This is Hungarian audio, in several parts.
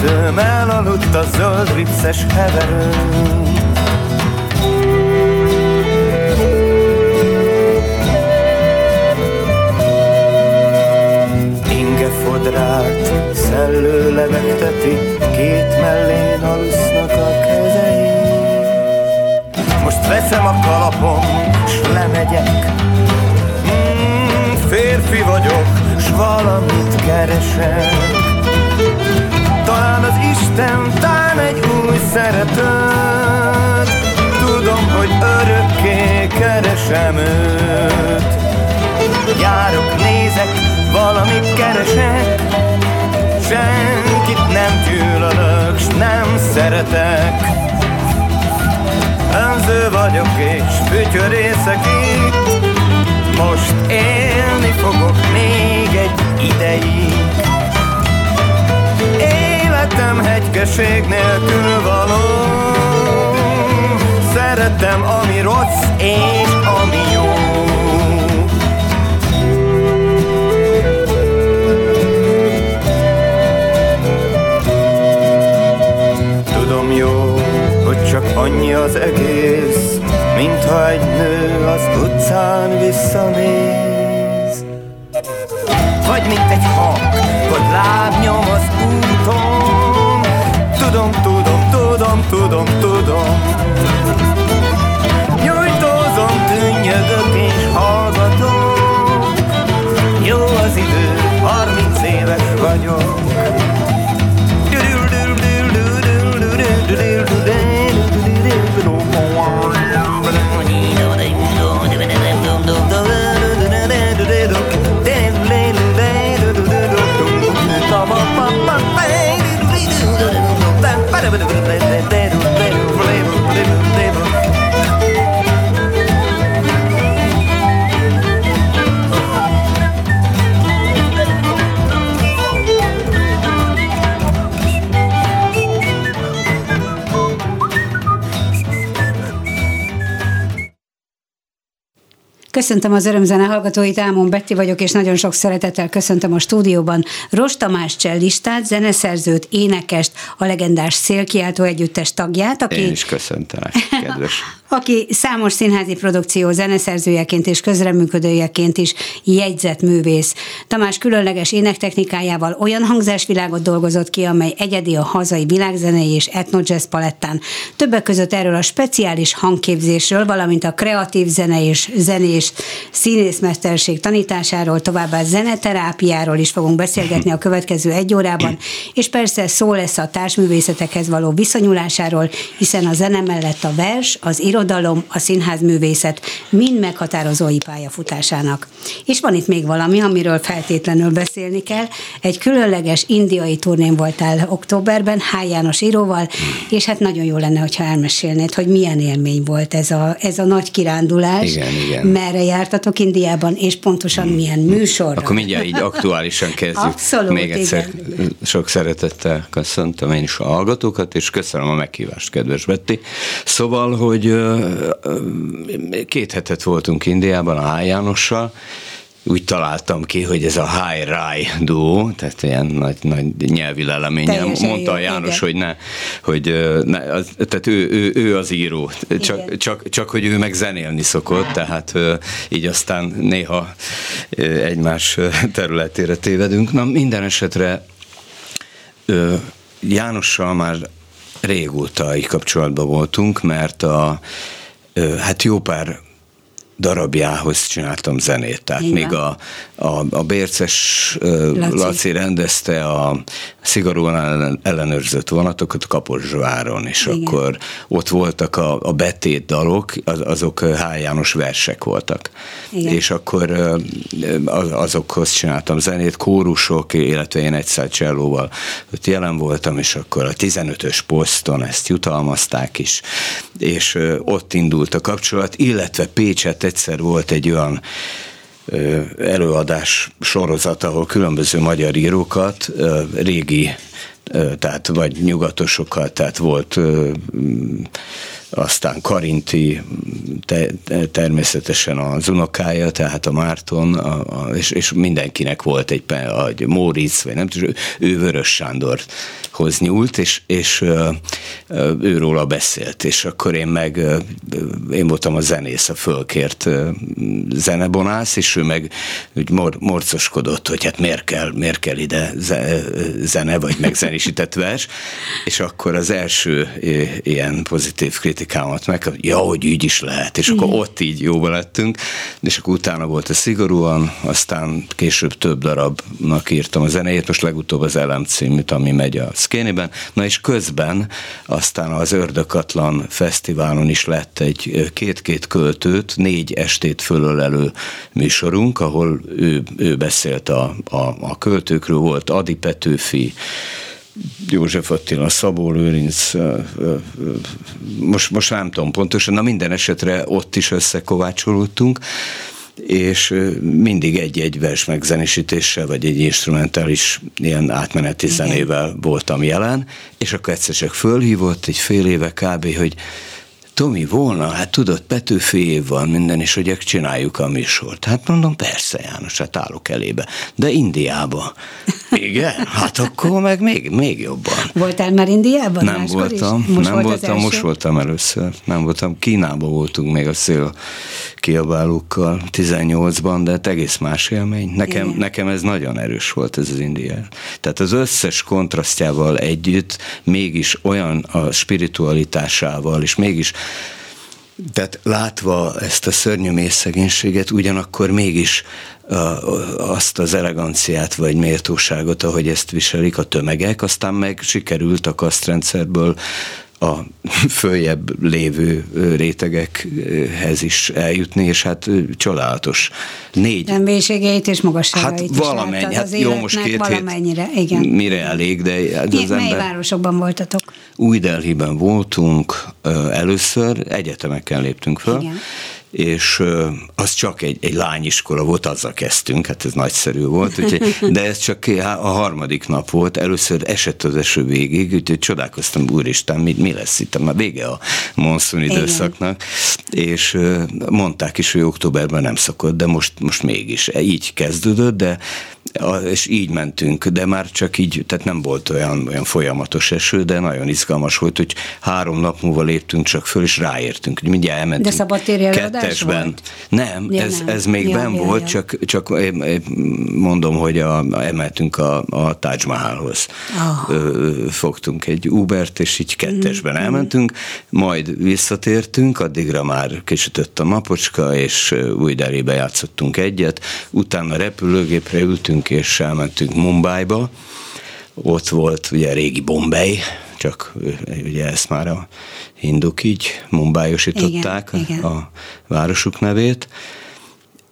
Szeretőm elaludt a zöld ripszes heverőn és fütyörészek itt. Most élni fogok még egy ideig. Életem hegykeség nélkül való. Szeretem, ami rossz és ami jó. Tudom jó, hogy csak annyi az egész Mintha egy nő az utcán visszanéz. Vagy mint egy hang, hogy lábnyom az úton. Tudom, tudom, tudom, tudom, tudom. Nyújtózom, tűnjögök és hallgatok. Jó az idő, 30 éves vagyok Köszöntöm az örömzene hallgatóit, Ámon Betti vagyok, és nagyon sok szeretettel köszöntöm a stúdióban Rost Tamás csellistát, zeneszerzőt, énekest, a legendás Szélkiáltó Együttes tagját, aki... Én is köszöntöm, kedves. aki számos színházi produkció zeneszerzőjeként és közreműködőjeként is jegyzett művész. Tamás különleges énektechnikájával olyan hangzásvilágot dolgozott ki, amely egyedi a hazai világzenei és etnojazz palettán. Többek között erről a speciális hangképzésről, valamint a kreatív zene és zenés színészmesterség tanításáról, továbbá zeneterápiáról is fogunk beszélgetni a következő egy órában, és persze szó lesz a társművészetekhez való viszonyulásáról, hiszen a zene mellett a vers, az irodalom, a színházművészet mind meghatározói pályafutásának. És van itt még valami, amiről feltétlenül beszélni kell. Egy különleges indiai turnén voltál októberben, H. János íróval, és hát nagyon jó lenne, hogyha elmesélnéd, hogy milyen élmény volt ez a, ez a nagy kirándulás. Igen, igen. Merre jártatok Indiában, és pontosan milyen műsor. Akkor mindjárt így aktuálisan kezdjük. Abszolút, Még egyszer igen. sok szeretettel köszöntöm én is a hallgatókat, és köszönöm a meghívást, kedves Betty. Szóval, hogy két hetet voltunk Indiában a H. Jánossal, úgy találtam ki, hogy ez a high rai duo, tehát ilyen nagy, nagy nyelvi leleménnyel. Mondta a János, igen. hogy ne, hogy ne, az, tehát ő, ő, ő, az író, Igen. csak, csak, csak hogy ő meg zenélni szokott, tehát így aztán néha egymás területére tévedünk. Na minden esetre Jánossal már régóta így kapcsolatban voltunk, mert a, hát jó pár darabjához csináltam zenét. Tehát Igen. még a, a, a Bérces Laci. Laci rendezte a szigorúan ellenőrzött vonatokat Kaposváron, és Igen. akkor ott voltak a, a betét dalok, az, azok H. János versek voltak. Igen. És akkor az, azokhoz csináltam zenét, kórusok, illetve én egyszer csellóval ott jelen voltam, és akkor a 15-ös poszton ezt jutalmazták is, és ott indult a kapcsolat, illetve Pécset egyszer volt egy olyan előadás sorozat, ahol különböző magyar írókat, régi, tehát vagy nyugatosokat, tehát volt aztán Karinti te, természetesen az unokája, tehát a Márton, a, a, és, és mindenkinek volt egy, egy Móricz, vagy nem tudom, ő Vörös Sándorhoz nyúlt, és, és őróla beszélt, és akkor én meg, én voltam a zenész, a fölkért zenebonász, és ő meg úgy mor, morcoskodott, hogy hát miért kell, miért kell ide zene, vagy megzenésített vers, és akkor az első ilyen pozitív kritikát kritikámat meg, ja, hogy így is lehet, és akkor ott így jóba lettünk, és akkor utána volt a szigorúan, aztán később több darabnak írtam a zenéjét, most legutóbb az Elem címűt, ami megy a Szkéniben, na és közben aztán az Ördökatlan Fesztiválon is lett egy két-két költőt, négy estét fölölelő műsorunk, ahol ő, ő beszélt a, a, a költőkről, volt Adi Petőfi, József Attila, Szabó Lőrinc, most, most nem tudom pontosan, na minden esetre ott is összekovácsolódtunk, és mindig egy-egy vers megzenésítéssel, vagy egy instrumentális ilyen átmeneti zenével voltam jelen, és akkor egyszer csak fölhívott egy fél éve kb., hogy Tomi, volna, hát tudod, Petőfi év van minden, és hogy csináljuk a műsort. Hát mondom, persze János, hát állok elébe. De Indiába. Igen? Hát akkor meg még, még jobban. Voltál már Indiában? Nem voltam, Most nem volt voltam, most voltam először. Nem voltam, Kínában voltunk még a szél kiabálókkal 18-ban, de hát egész más élmény. Nekem, nekem ez nagyon erős volt, ez az India. Tehát az összes kontrasztjával együtt mégis olyan a spiritualitásával, és mégis tehát látva ezt a szörnyű mészegénységet, ugyanakkor mégis azt az eleganciát vagy méltóságot, ahogy ezt viselik a tömegek, aztán meg sikerült a kasztrendszerből a följebb lévő rétegekhez is eljutni, és hát csodálatos. Négy. Nem mélységeit és magasságait Hát valamennyi, hát jó, most két valamennyire, hét, igen. mire elég, de az Mely ember... városokban voltatok? Új Delhiben voltunk először, egyetemeken léptünk föl, igen és az csak egy, egy lányiskola volt, azzal kezdtünk, hát ez nagyszerű volt, úgyhogy, de ez csak a harmadik nap volt, először esett az eső végig, úgyhogy csodálkoztam, úristen, mi, mi lesz itt, már vége a monszun időszaknak, Igen. és mondták is, hogy októberben nem szokott, de most, most mégis. Így kezdődött, de és így mentünk, de már csak így, tehát nem volt olyan, olyan folyamatos eső, de nagyon izgalmas volt, hogy három nap múlva léptünk csak föl, és ráértünk, hogy mindjárt elmentünk. De szabadtéri kettesben. Volt? Nem, ja, ez, nem. ez még ja, ben ja, volt, ja. csak, csak mondom, hogy a, emeltünk a, a Taj Mahalhoz. Oh. Fogtunk egy Ubert, és így kettesben mm. elmentünk, majd visszatértünk, addigra már kisütött a napocska, és új derébe játszottunk egyet, utána repülőgépre ültünk, mentünk, és elmentünk Mumbaiba. Ott volt ugye régi Bombay, csak ugye ezt már a hinduk így mumbájosították a városuk nevét,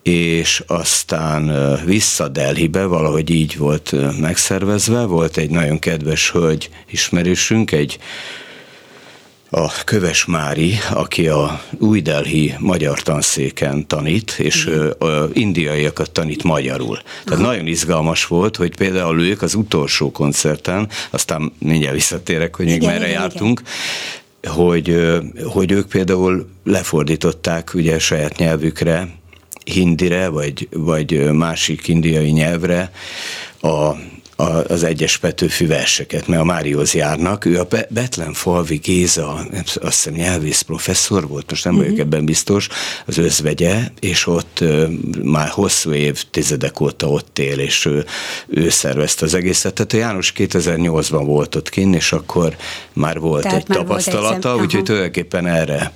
és aztán vissza Delhibe, valahogy így volt megszervezve, volt egy nagyon kedves hölgy ismerősünk, egy a Köves Mári, aki a Új Delhi magyar tanszéken tanít, és indiaiakat tanít magyarul. Tehát Aha. nagyon izgalmas volt, hogy például ők az utolsó koncerten, aztán mindjárt visszatérek, hogy még igen, merre igen, jártunk, igen. Hogy, hogy ők például lefordították ugye a saját nyelvükre, hindire, vagy, vagy másik indiai nyelvre a az egyes Petőfi verseket, mert a Márióz járnak. Ő a Betlen Falvi Géza, azt hiszem nyelvész professzor volt, most nem uh-huh. vagyok ebben biztos, az özvegye, és ott már hosszú évtizedek óta ott él, és ő, ő szervezte az egészet. Tehát a János 2008-ban volt ott kinn, és akkor már volt Tehát egy már tapasztalata, úgyhogy tulajdonképpen erre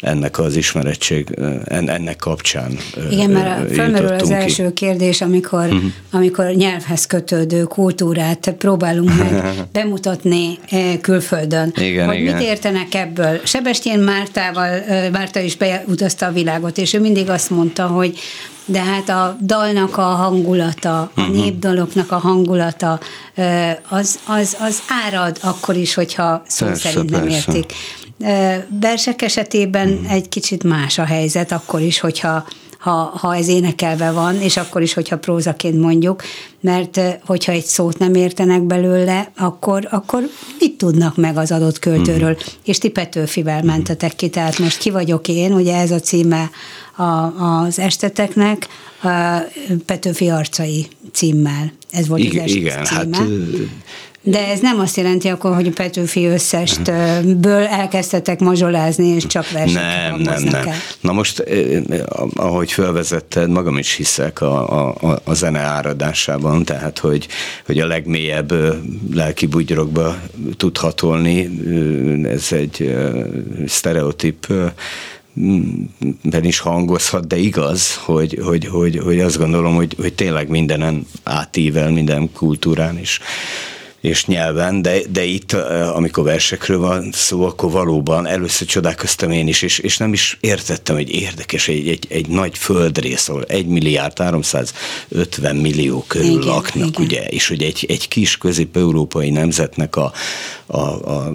ennek az ismerettség, ennek kapcsán Igen, mert felmerül az ki. első kérdés, amikor, uh-huh. amikor nyelvhez kötődő kultúrát próbálunk meg bemutatni külföldön. Igen, hogy igen. mit értenek ebből? Sebestyén Mártával, Márta is beutazta a világot, és ő mindig azt mondta, hogy de hát a dalnak a hangulata, a uh-huh. népdaloknak a hangulata, az, az, az árad akkor is, hogyha szó persze, szerint nem persze. értik. Versek esetében uh-huh. egy kicsit más a helyzet, akkor is, hogyha ha, ha ez énekelve van, és akkor is, hogyha prózaként mondjuk, mert hogyha egy szót nem értenek belőle, akkor, akkor mit tudnak meg az adott költőről? Uh-huh. És ti Petőfivel mentetek ki, tehát most ki vagyok én, ugye ez a címe a, az esteteknek, a Petőfi arcai címmel. Ez volt igen, az est igen, címe. Hát, de ez nem azt jelenti akkor, hogy a Petőfi összestből elkezdtetek mazsolázni, és csak verseket Nem, nem, nem. El. Na most, ahogy felvezetted, magam is hiszek a, a, a zene áradásában, tehát, hogy, hogy a legmélyebb lelki bugyrokba tud hatolni, ez egy sztereotíp ben is hangozhat, de igaz, hogy, hogy, hogy, hogy azt gondolom, hogy, hogy tényleg mindenen átível, minden kultúrán is és nyelven, de, de itt, amikor versekről van szó, akkor valóban először csodálkoztam én is, és, és nem is értettem, hogy érdekes, egy, egy, egy nagy földrész, ahol 1 milliárd 350 millió körül igen, laknak, igen. ugye, és hogy egy, egy kis közép-európai nemzetnek a, a, a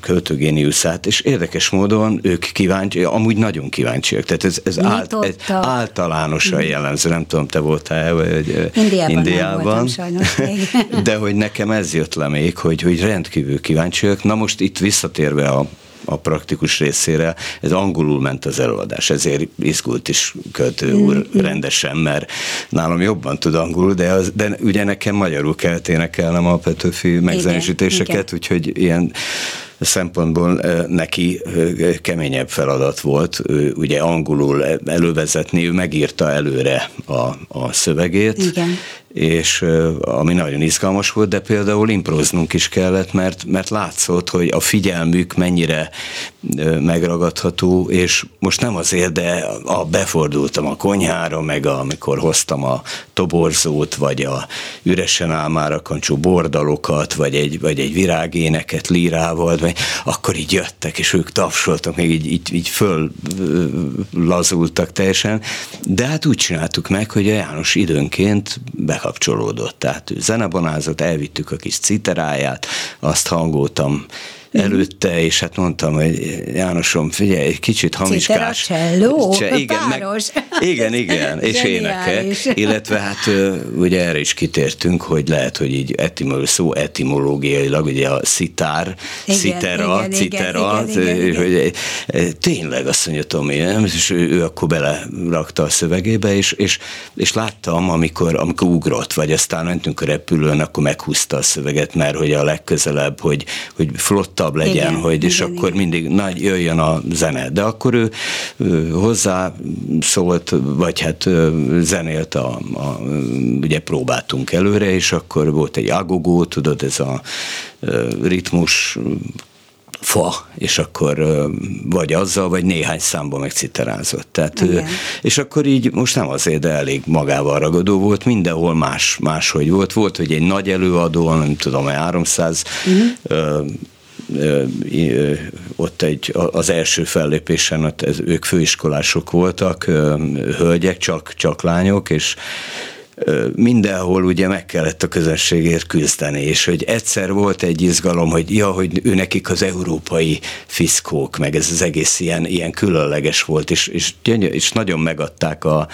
költőgéniuszát, és érdekes módon ők kíváncsi, amúgy nagyon kíváncsiak, tehát ez, ez, ált, ez általánosan jellemző, nem tudom, te voltál vagy Indiában, Indiában. Nem voltam, sajnos, de hogy nekem ez jött le még, hogy, hogy rendkívül kíváncsiak. Na most itt visszatérve a, a praktikus részére, ez angolul ment az előadás, ezért izgult is költő úr mm, rendesen, mert nálam jobban tud angolul, de, az, de ugye nekem magyarul kellett énekelnem a Petőfi megzenésítéseket, úgyhogy ilyen szempontból neki keményebb feladat volt, ugye angolul elővezetni, ő megírta előre a, a szövegét, Igen. és ami nagyon izgalmas volt, de például improznunk is kellett, mert, mert látszott, hogy a figyelmük mennyire megragadható, és most nem azért, de a, befordultam a konyhára, meg a, amikor hoztam a toborzót, vagy a üresen álmára kancsó bordalokat, vagy egy, vagy egy virágéneket lírával, vagy, akkor így jöttek, és ők tapsoltak, még így, így, így föl lazultak teljesen, de hát úgy csináltuk meg, hogy a János időnként be bekapcsolódott. Tehát ő zenebonázott, elvittük a kis citeráját, azt hangoltam előtte, és hát mondtam, hogy Jánosom, figyelj, egy kicsit hamiskás. Citera, Cse, igen, meg, igen, igen, és éneke. Illetve hát ugye erre is kitértünk, hogy lehet, hogy így etimol, szó etimológiailag, ugye a szitár, igen, szitera, igen, citera, igen, igen, igen, hogy tényleg azt mondja Tomi, nem? és ő, ő akkor belerakta a szövegébe, és, és, és láttam, amikor, amikor ugrott, vagy aztán mentünk a repülőn, akkor meghúzta a szöveget, mert hogy a legközelebb, hogy, hogy flotta nyugodtabb legyen, igen, hogy, és igen, akkor igen. mindig nagy jöjjön a zene. De akkor ő, ő hozzá szólt, vagy hát zenélt, a, a, ugye próbáltunk előre, és akkor volt egy agogó, tudod, ez a ritmus fa, és akkor vagy azzal, vagy néhány számban megciterázott. Tehát, Igen. és akkor így most nem azért, de elég magával ragadó volt, mindenhol más, máshogy volt. Volt, hogy egy nagy előadó, nem tudom, 300 uh-huh ott egy, az első fellépésen ott ők főiskolások voltak, hölgyek, csak, csak lányok, és mindenhol ugye meg kellett a közösségért küzdeni, és hogy egyszer volt egy izgalom, hogy ja, hogy ő nekik az európai fiszkók, meg ez az egész ilyen, ilyen különleges volt, és, és, gyönyör, és nagyon megadták a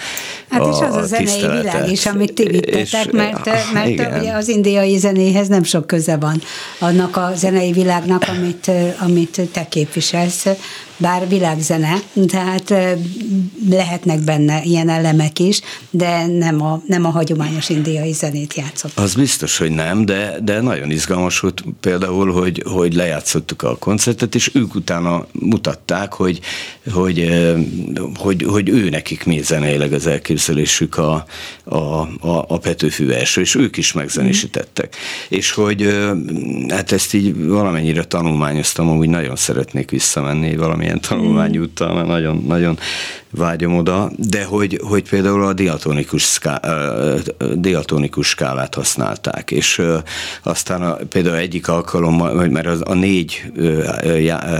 Hát a, és az a, a zenei világ is, amit ti vittetek, mert, mert ugye az indiai zenéhez nem sok köze van annak a zenei világnak, amit, amit te képviselsz, bár világzene, tehát lehetnek benne ilyen elemek is, de nem a, nem a hagyományos indiai zenét játszott. Az biztos, hogy nem, de, de nagyon izgalmas volt például, hogy, hogy lejátszottuk a koncertet, és ők utána mutatták, hogy, hogy, hogy, hogy ő nekik mi zeneileg az elképzelésük a, a, a, a Petőfű első, és ők is megzenésítettek. Mm. És hogy hát ezt így valamennyire tanulmányoztam, úgy nagyon szeretnék visszamenni valami ilyen tanulmányúttal, mert nagyon, nagyon vágyom oda, de hogy, hogy például a diatonikus, szká, diatonikus skálát használták, és aztán a, például egyik alkalommal, mert az, a négy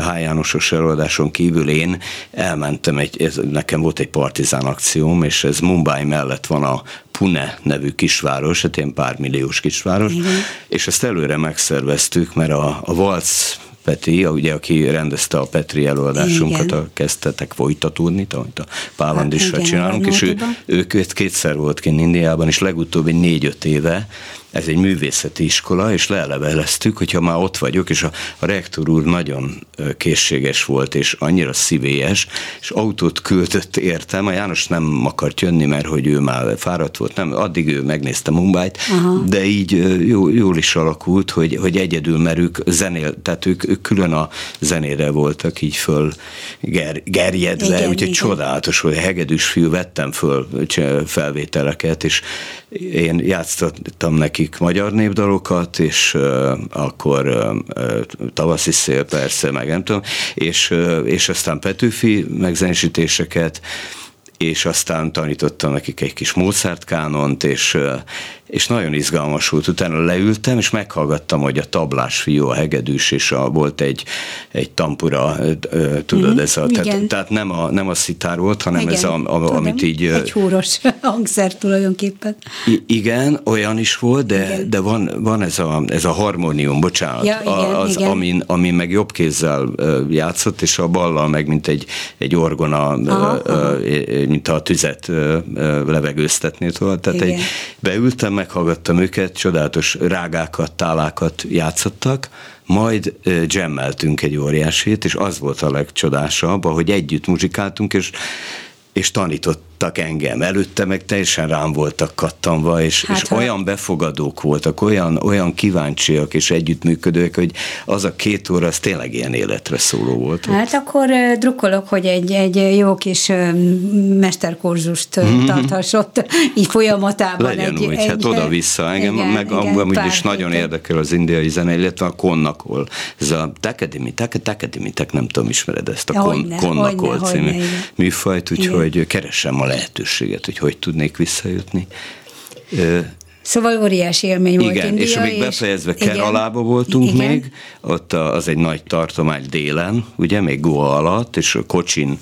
H. Jánosos előadáson kívül én elmentem, egy, ez, nekem volt egy partizán akcióm, és ez Mumbai mellett van a Pune nevű kisváros, hát ilyen pár milliós kisváros, Igen. és ezt előre megszerveztük, mert a, a Valc Peti, ugye, aki rendezte a Petri előadásunkat, igen. a kezdtetek folytatódni, amit a Pávandisra hát, csinálunk, és ő, ő kétszer volt kint Indiában, és legutóbb egy négy-öt éve ez egy művészeti iskola, és leleveleztük, hogyha már ott vagyok, és a, a rektor úr nagyon készséges volt, és annyira szívélyes, és autót küldött értem, a János nem akart jönni, mert hogy ő már fáradt volt, nem, addig ő megnézte Mumbait, de így jó, jól is alakult, hogy, hogy egyedül, mert ők zenél, tehát ők, ők külön a zenére voltak így föl ger, gerjedve, igen, úgyhogy igen. csodálatos, hogy hegedűs fiú, vettem föl felvételeket, és én játszottam nekik magyar népdalokat, és uh, akkor uh, tavaszi szél persze, meg nem tudom, és, uh, és aztán Petőfi megzenésítéseket, és aztán tanítottam nekik egy kis Mozart kánont, és, és nagyon izgalmas volt. Utána leültem, és meghallgattam, hogy a tablás fiú, a hegedűs, és a, volt egy, egy tampura, tudod, mm-hmm, ez a, tehát, tehát nem, a, nem a szitár volt, hanem igen, ez, a, a, tudom, amit így... Egy húros hangszer tulajdonképpen. Igen, olyan is volt, de, de van, van ez, a, ez a harmónium, bocsánat, ja, igen, az, igen. Amin, amin meg jobb kézzel játszott, és a ballal meg, mint egy, egy orgona, aha, aha. mint a tüzet levegőztetné tovább. Tehát egy, beültem, meghallgattam őket, csodálatos rágákat, tálákat játszottak, majd jammeltünk egy óriásét, és az volt a legcsodásabb, hogy együtt muzsikáltunk, és és tanítottak engem. Előtte meg teljesen rám voltak kattanva, és, hát, és olyan befogadók voltak, olyan, olyan kíváncsiak és együttműködők, hogy az a két óra, az tényleg ilyen életre szóló volt. Hát ott. akkor drukkolok, hogy egy, egy jó kis mesterkorzust mm-hmm. tarthassott így folyamatában. Legyen egy, úgy, egy, hát oda-vissza. Engem igen, meg igen, amúgy is nagyon érdekel az indiai zene, illetve a konnakol. Ez a tekedimi, tekedimi, tek nem tudom, ismered ezt a kon, konnakol című műfajt, úgyhogy hogy keressem a lehetőséget, hogy hogy tudnék visszajutni. Szóval óriási élmény volt Igen, India, és amíg befejezve Keralába voltunk igen. még, ott az egy nagy tartomány délen, ugye, még Goa alatt, és kocsin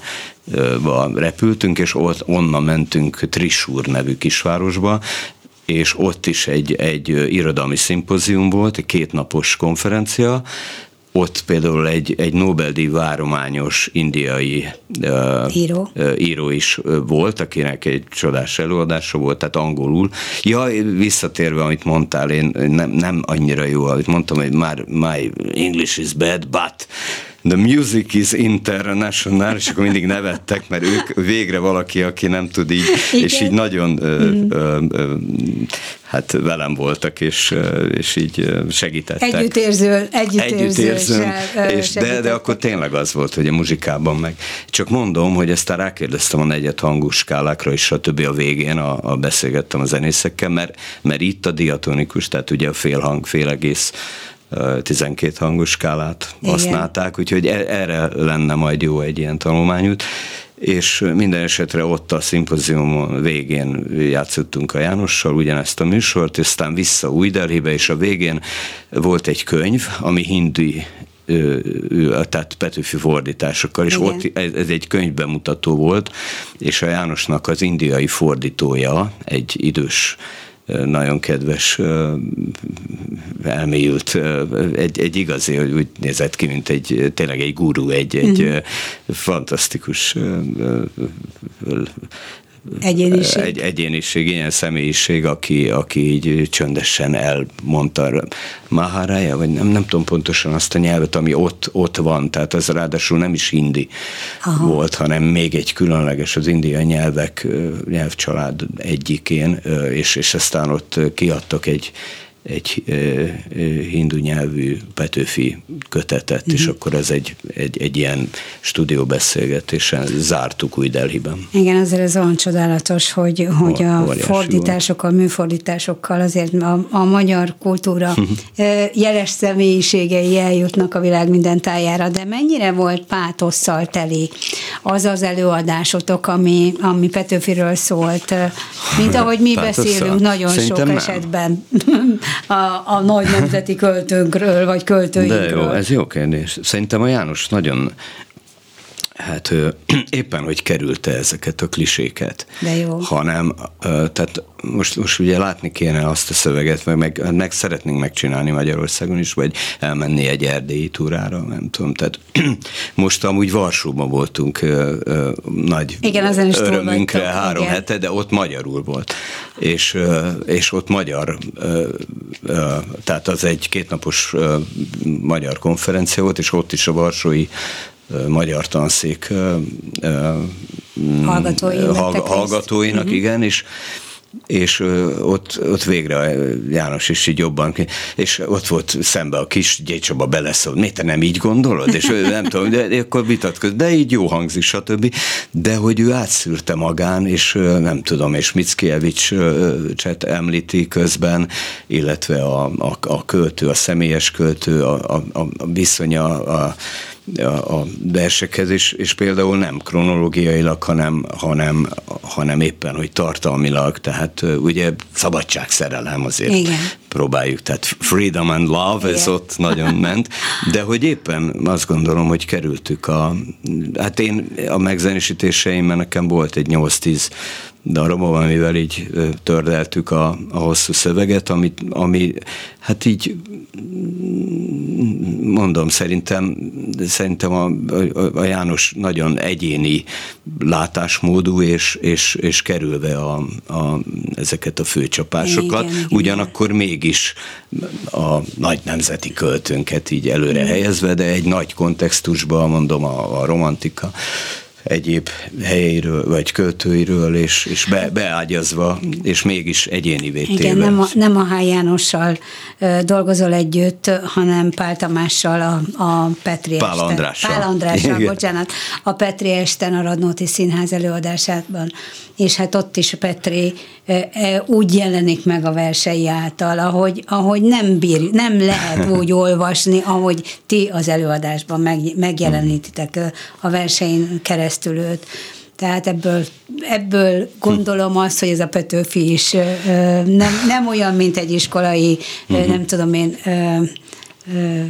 repültünk, és ott onnan mentünk Trisúr nevű kisvárosba, és ott is egy, egy irodalmi szimpozium volt, egy kétnapos konferencia, ott például egy, egy Nobel-díj várományos indiai uh, író. Uh, író is volt, akinek egy csodás előadása volt, tehát angolul. Ja, visszatérve, amit mondtál, én nem, nem annyira jó, amit mondtam, hogy már my English is bad, but the music is international, és akkor mindig nevettek, mert ők végre valaki, aki nem tud így, Igen. és így nagyon mm. ö, ö, hát velem voltak, és, és így segítettek. Együttérző, együttérző. és de, de akkor tényleg az volt, hogy a muzsikában meg. Csak mondom, hogy aztán rákérdeztem a negyed hangú skálákra, és a többi a végén a, a beszélgettem a zenészekkel, mert, mert itt a diatonikus, tehát ugye a fél hang, fél egész 12 hangos skálát használták, úgyhogy e, erre lenne majd jó egy ilyen tanulmányút és minden esetre ott a szimpoziumon végén játszottunk a Jánossal ugyanezt a műsort, és aztán vissza új Delhibe, és a végén volt egy könyv, ami hindi tehát Petőfi fordításokkal, és Igen. ott ez egy könyvbemutató volt, és a Jánosnak az indiai fordítója, egy idős nagyon kedves, elmélyült, egy, egy igazi, hogy úgy nézett ki, mint egy, tényleg egy guru, egy, egy mm. fantasztikus Egyéniség. Egy egyéniség, ilyen személyiség, aki, aki így csöndesen elmondta Maharája, vagy nem, nem tudom pontosan azt a nyelvet, ami ott, ott van, tehát az ráadásul nem is hindi Aha. volt, hanem még egy különleges az indiai nyelvek, nyelvcsalád egyikén, és, és aztán ott kiadtak egy, egy hindu nyelvű Petőfi kötetet, uh-huh. és mhm. akkor ez egy, egy, egy ilyen stúdióbeszélgetésen zártuk új Delhiben. Igen, azért ez olyan csodálatos, hogy, hogy a fordításokkal, volt. műfordításokkal azért a, a magyar kultúra jeles személyiségei eljutnak a világ minden tájára, de mennyire volt pátosszal teli az az előadásotok, ami, ami Petőfiről szólt, mint ahogy mi pátosszal. beszélünk nagyon Szerintem sok nem. esetben a, a nagy nemzeti költőnkről, vagy költőinkről. De jó, ez jó kérdés. Szerintem a János nagyon Hát éppen, hogy kerülte ezeket a kliséket. De jó. Hanem, tehát most, most ugye látni kéne azt a szöveget, meg, meg, meg szeretnénk megcsinálni Magyarországon is, vagy elmenni egy erdélyi túrára, nem tudom. Tehát most amúgy Varsóban voltunk nagy igen, ezen is örömünkre három igen. hete, de ott magyarul volt. És, és ott magyar, tehát az egy kétnapos magyar konferencia volt, és ott is a Varsói magyar tanszék hallgatóinak, hallgatóinak uh-huh. igen, és és ott, ott végre János is így jobban, és ott volt szembe a kis Gyécsaba beleszól, miért te nem így gondolod? És nem tudom, de akkor vitatkoz, de így jó hangzik, stb. De hogy ő átszűrte magán, és nem tudom, és Mickiewicz cset említi közben, illetve a, a, a költő, a személyes költő, a, a, a viszonya a, a versekhez, és, és például nem kronológiailag, hanem, hanem, hanem éppen, hogy tartalmilag, tehát ugye szabadság szerelem azért Igen. próbáljuk, tehát freedom and love, ez Igen. ott nagyon ment, de hogy éppen azt gondolom, hogy kerültük a, hát én a megzenésítéseimben nekem volt egy 8-10 darabom, amivel így tördeltük a, a hosszú szöveget, amit, ami hát így mondom, szerintem, szerintem a, a János nagyon egyéni látásmódú, és, és, és kerülve a, a, ezeket a főcsapásokat, igen, ugyanakkor igen. mégis a nagy nemzeti költőnket így előre igen. helyezve, de egy nagy kontextusban, mondom, a, a romantika, egyéb helyéről, vagy költőiről, és, és be, beágyazva, és mégis egyénivé téve. Igen, nem a, nem a H. Jánossal dolgozol együtt, hanem Pál Tamással a, a Petri Pál Andrással. Pál Andrással, bocsánat, a Petri Esten a Radnóti Színház előadásában, és hát ott is Petri úgy jelenik meg a versei által, ahogy, ahogy nem, bír, nem lehet úgy olvasni, ahogy ti az előadásban meg, megjelenítitek a versein keresztül őt. Tehát ebből, ebből gondolom azt, hogy ez a Petőfi is nem, nem olyan, mint egy iskolai, uh-huh. nem tudom én,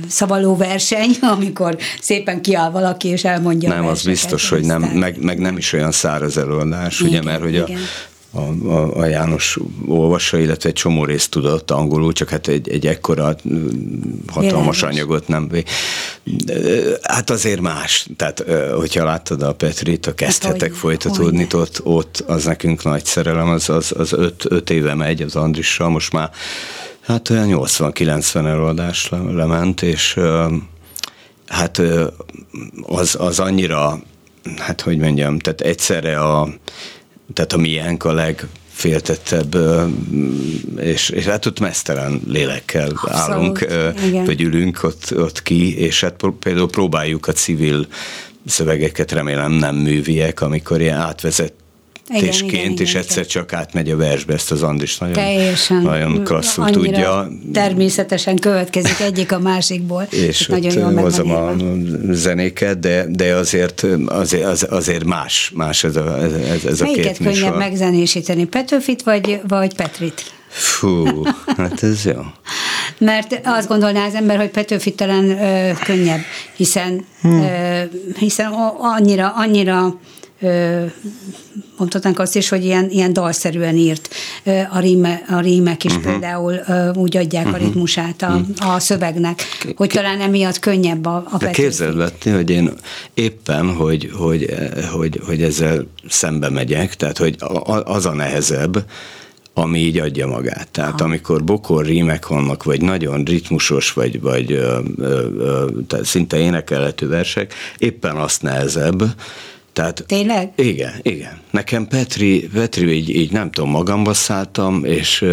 szavaló verseny, amikor szépen kiáll valaki és elmondja Nem, az biztos, hogy nem, meg, meg nem is olyan száraz előadás, igen, ugye, mert hogy igen. a a, a, a János olvassa, illetve egy csomó részt tudott angolul, csak hát egy, egy ekkora hatalmas Jelentős. anyagot nem. Hát azért más. Tehát, hogyha láttad a Petrit, a kezdhetek hát, folytatódni, hogy ott, ott az nekünk nagy szerelem, az, az, az öt, öt éve megy az Andrissal, most már hát olyan 80-90 előadás lement, és hát az, az annyira, hát hogy mondjam, tehát egyszerre a tehát a miénk a legféltettebb, és, és hát ott mesztelen lélekkel Abszolút, állunk, igen. vagy ülünk ott, ott ki, és hát például próbáljuk a civil szövegeket, remélem nem műviek, amikor ilyen átvezet tésként, igen, igen, és igen, egyszer csak átmegy a versbe, ezt az Andris nagyon, Teljesen. nagyon klasszul tudja. Természetesen következik egyik a másikból. És nagyon jól hozom a zenéket, de, de azért, azért, az, azért más, más ez a, ez, ez a Melyiket két könnyebb megzenésíteni, Petőfit vagy, vagy Petrit? Fú, hát ez jó. Mert azt gondolná az ember, hogy Petőfi talán ö, könnyebb, hiszen, hmm. ö, hiszen annyira, annyira mondhatnánk azt is, hogy ilyen, ilyen dalszerűen írt a, ríme, a rímek is uh-huh. például úgy adják uh-huh. a mhm. ritmusát a, uh-huh. a szövegnek, hogy talán emiatt könnyebb a, a De képzeld vetni, hogy én éppen, hogy, hogy, hogy, hogy ezzel szembe megyek, tehát hogy az a nehezebb, ami így adja magát. Tehát ha. amikor bokor rímek vannak, vagy nagyon ritmusos, vagy, vagy ö, ö, ö, szinte énekelhető versek, éppen azt nehezebb, tehát, Tényleg? Igen, igen. Nekem Petri, Petri így, így nem tudom, magamba szálltam, és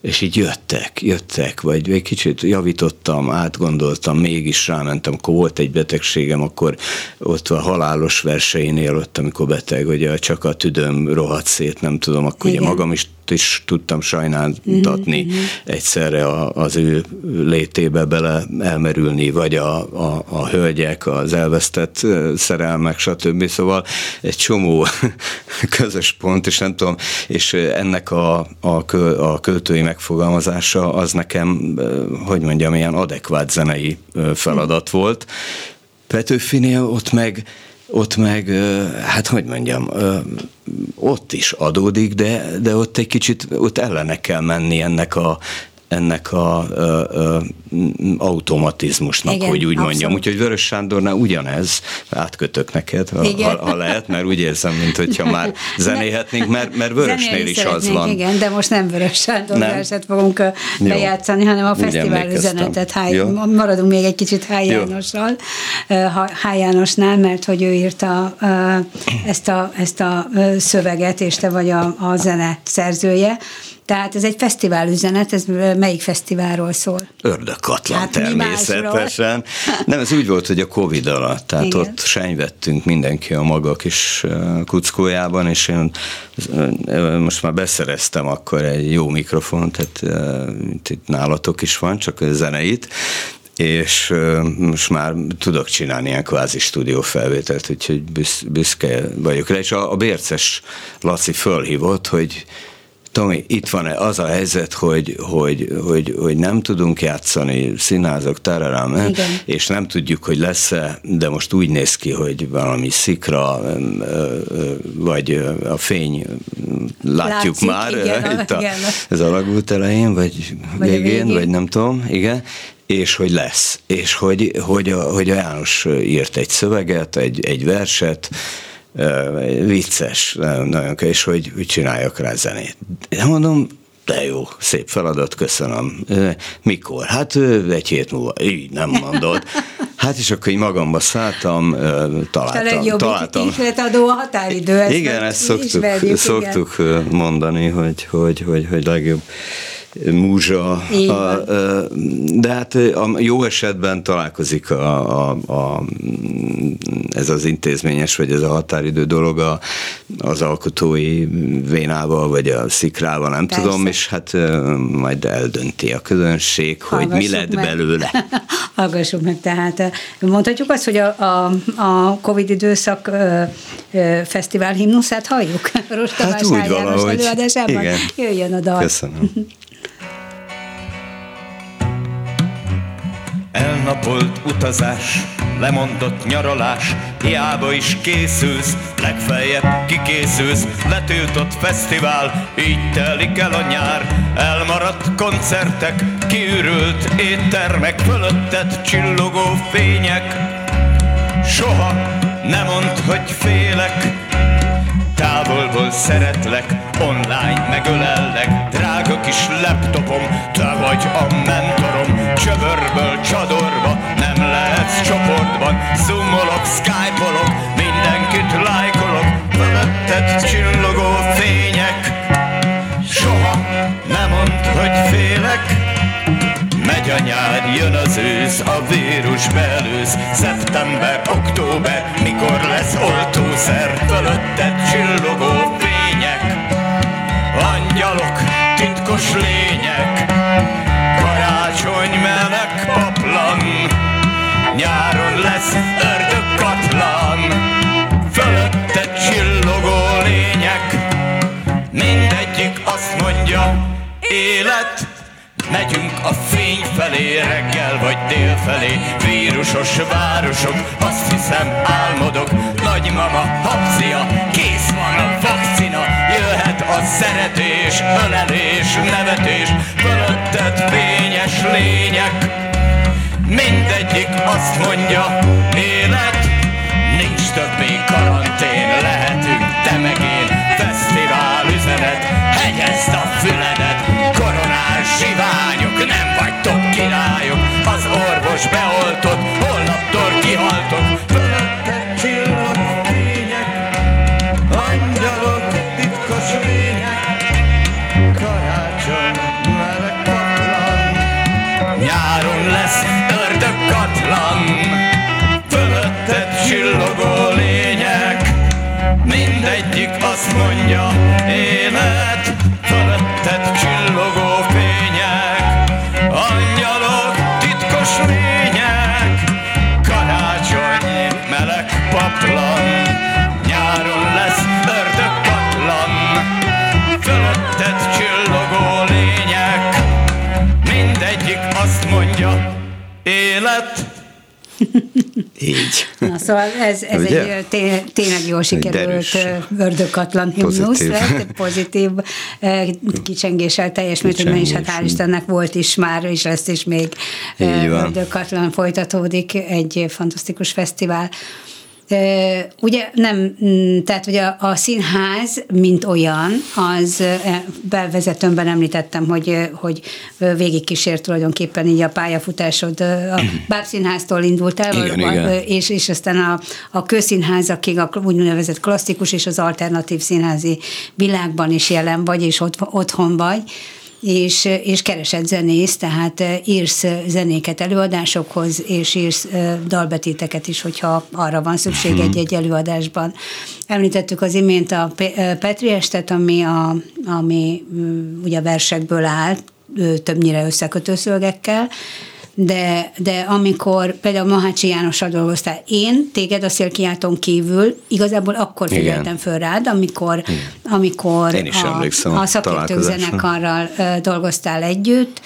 és így jöttek, jöttek, vagy egy kicsit javítottam, átgondoltam, mégis rámentem, akkor volt egy betegségem, akkor ott a halálos verseinél ott, amikor beteg, ugye csak a tüdőm rohadt szét, nem tudom, akkor Igen. ugye magam is is tudtam sajnáltatni uh-huh, egyszerre az ő létébe bele elmerülni, vagy a, a, a hölgyek, az elvesztett szerelmek, stb. Szóval egy csomó közös pont, és nem tudom, és ennek a, a, a költői megfogalmazása az nekem, hogy mondjam, ilyen adekvát zenei feladat volt. Petőfinél ott meg ott meg, hát hogy mondjam, ott is adódik, de, de ott egy kicsit, ott ellene kell menni ennek a, ennek a a, a automatizmusnak, Igen, hogy úgy abszolút. mondjam. Úgyhogy Vörös Sándornál ugyanez, átkötök neked, ha, ha, ha lehet, mert úgy érzem, mint hogyha már zenéhetnénk, mert, mert Vörösnél is az van. Igen, de most nem Vörös Sándor verset fogunk bejátszani, hanem a fesztivál üzenetet. Háj, maradunk még egy kicsit Háj Jánossal, Háj Jánosnál, mert hogy ő írta ezt a, ezt a szöveget, és te vagy a, a zene szerzője, tehát ez egy fesztivál üzenet, ez melyik fesztiválról szól? Ördögkatlan hát természetesen. Nem, ez úgy volt, hogy a Covid alatt, tehát Igen. ott senyvettünk mindenki a maga kis kuckójában, és én most már beszereztem akkor egy jó mikrofont, tehát itt nálatok is van, csak a zeneit, és most már tudok csinálni ilyen kvázi stúdiófelvételt, úgyhogy büszke vagyok rá, és a, a Bérces Laci fölhívott, hogy Tomi, itt van az a helyzet, hogy, hogy, hogy, hogy nem tudunk játszani, színházak, tararám, és nem tudjuk, hogy lesz-e, de most úgy néz ki, hogy valami szikra, vagy a fény látjuk Látszik, már, igen, itt a, igen. ez a lagút elején, vagy, vagy végén, végén, vagy nem tudom, igen, és hogy lesz, és hogy, hogy, a, hogy a János írt egy szöveget, egy, egy verset, vicces, nagyon és hogy, hogy csináljak rá zenét. De mondom, de jó, szép feladat, köszönöm. Mikor? Hát egy hét múlva. Így nem mondod. Hát és akkor így magamba szálltam, találtam. A legjobb találtam. adó a határidő. Ezt igen, ezt szoktuk, szoktuk igen. mondani, hogy, hogy, hogy, hogy legjobb múzsa, a, de hát a jó esetben találkozik a, a, a, ez az intézményes, vagy ez a határidő dolog a, az alkotói vénával, vagy a szikrával, nem Persze. tudom, és hát majd eldönti a közönség, Hallgassuk hogy mi lett meg. belőle. Hallgassuk meg, tehát mondhatjuk azt, hogy a, a, a Covid időszak fesztivál himnuszát halljuk? Rosta hát úgy valahogy. Előadásában? Igen. Jöjjön a dal. Köszönöm. Elnapolt utazás, lemondott nyaralás, hiába is készülsz, legfeljebb kikészülsz, letiltott fesztivál, így telik el a nyár, elmaradt koncertek, kiürült éttermek, fölötted csillogó fények. Soha nem mondd, hogy félek, távolból szeretlek, online megölellek, drága kis laptopom, te vagy a mentorom, csövörből csadorba, nem lehetsz csoportban, zoomolok, skype-olok, mindenkit lájkolok, fölötted csillogó fények, soha nem mondd, hogy félek, Megy a nyár, jön az ősz, a vírus belősz. Szeptember, október, mikor lesz oltószer? Fölötted csillogó fények. Angyalok, titkos lények élet. Megyünk a fény felé, reggel vagy dél felé. Vírusos városok, azt hiszem álmodok. Nagymama, hapszia, kész van a vakcina. Jöhet a szeretés, ölelés, nevetés. Fölötted fényes lények. Mindegyik azt mondja, élet Nincs többé karantén, lehetünk te meg én Fesztivál üzenet, hegyezd a füledet siványok, nem vagytok királyok, az orvos beoltott, holnaptól kihaltok. Fölötted csillagfények, angyalok, titkos lények, karácsony meleg kaplan. Nyáron lesz ördög katlan, fölötted csillogó lények, mindegyik azt mondja, én Így. Na, szóval ez, ez Ugye? egy té- tényleg jól sikerült derűs. ördögkatlan himnusz Pozitív. lett, pozitív eh, kicsengéssel teljes mértékben is, hát hál'. Istennek volt is már, és lesz is még ördögkatlan folytatódik, egy fantasztikus fesztivál. Ugye nem, mm, tehát ugye a, a színház, mint olyan, az bevezetőmben említettem, hogy, hogy végigkísért tulajdonképpen így a pályafutásod. A Bábszínháztól indult el, Igen, vagy- igen. és, és aztán a, a közszínházakig, a úgynevezett klasszikus és az alternatív színházi világban is jelen vagy, és ott, otthon vagy és, és keresett zenész, tehát eh, írsz eh, zenéket előadásokhoz, és írsz eh, dalbetéteket is, hogyha arra van szükség Mhm. egy-egy előadásban. Említettük az imént a Pe- Petri estet, ami, a, ami mm, ugye versekből áll, többnyire összekötő szövegekkel, de, de amikor például Mahácsi Jánossal dolgoztál, én téged a szélkiáltón kívül igazából akkor figyeltem föl rád, amikor, amikor Én is a, a a szakértők találkozásra. zenekarral dolgoztál együtt,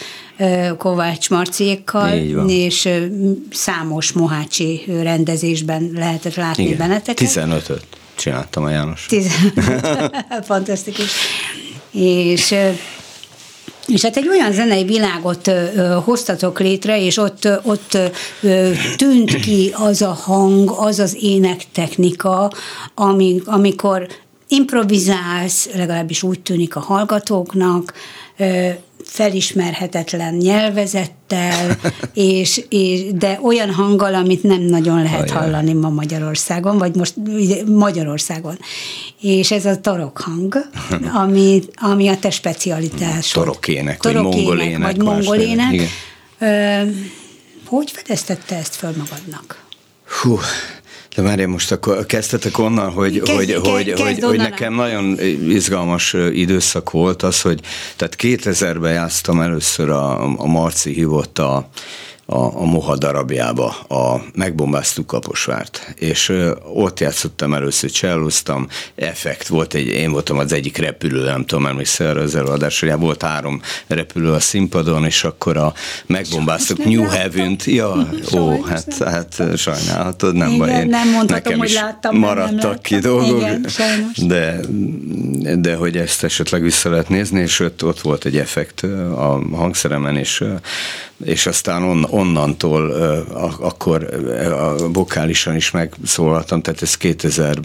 Kovács Marciékkal, és számos Mohácsi rendezésben lehetett látni Igen. benneteket. 15-öt csináltam a János. Tiz- Fantasztikus. És és hát egy olyan zenei világot ö, hoztatok létre, és ott, ott ö, tűnt ki az a hang, az az énektechnika, ami, amikor improvizálsz, legalábbis úgy tűnik a hallgatóknak, ö, felismerhetetlen nyelvezettel, és, és, de olyan hanggal, amit nem nagyon lehet Ajaj. hallani ma Magyarországon, vagy most Magyarországon. És ez a torokhang, ami, ami a te specialitásod. Torokének, vagy Torokének, mongolének, Vagy mongolének. Ö, hogy fedeztette ezt föl magadnak? Hú, de várjál most akkor kezdtetek onnan, hogy, Kezd- hogy, ke- hogy, kezd hogy, hogy onnan. nekem nagyon izgalmas időszak volt az, hogy tehát 2000-ben játsztam először a, a Marci hívott a, a, a Moha darabjába, a Megbombáztuk Kaposvárt, és ott játszottam először, cselloztam, effekt volt, egy, én voltam az egyik repülő, nem tudom, emlékszel erre az előadásra, volt három repülő a színpadon, és akkor a Megbombáztuk New. Heaven-t, ja, ó, hát, hát sajnálhatod, nem Igen, baj, én, nem mondhatom, nekem hogy is láttam, nem, nem maradtak ki dolgok, Igen, sajnos. de, de hogy ezt esetleg vissza lehet nézni, és ott, ott volt egy effekt a hangszeremen, és, és aztán on, onnantól a- akkor a vokálisan is megszólaltam, tehát ez 2000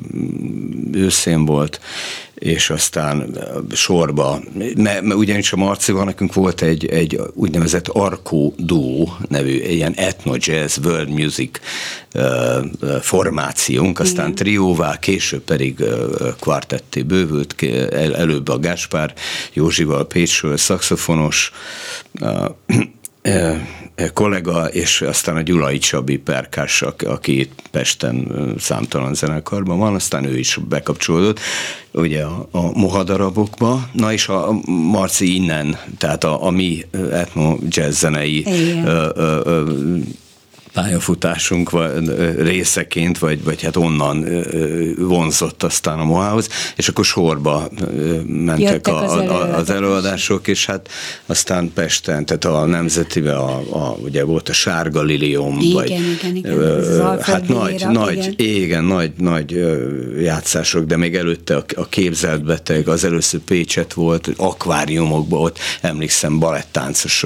őszén volt, és aztán sorba, mert, mert ugyanis a Marcival nekünk volt egy, egy úgynevezett Arco Duo nevű ilyen ethno jazz world music formációnk, aztán trióvá, később pedig kvartetté bővült, el, előbb a Gáspár Józsival Pécsről szakszofonos, kollega, és aztán a Gyulai Csabi perkás, ak- aki itt Pesten számtalan zenekarban van, aztán ő is bekapcsolódott, ugye a, a mohadarabokba, na és a Marci innen, tehát a, a mi etno jazz zenei ö, ö, ö, pályafutásunk részeként, vagy, vagy hát onnan vonzott aztán a Mohához, és akkor sorba mentek Jöttek a, az a, az előadások. előadások, és hát aztán Pesten, tehát a Nemzetibe, a, a, ugye volt a Sárga Lilium, Igen, vagy, igen, igen, ö, Alföld hát nagy, Béra, nagy, igen. igen, nagy, nagy játszások, de még előtte a, a képzelt beteg, az először Pécset volt, akváriumokban ott, emlékszem, balettáncos,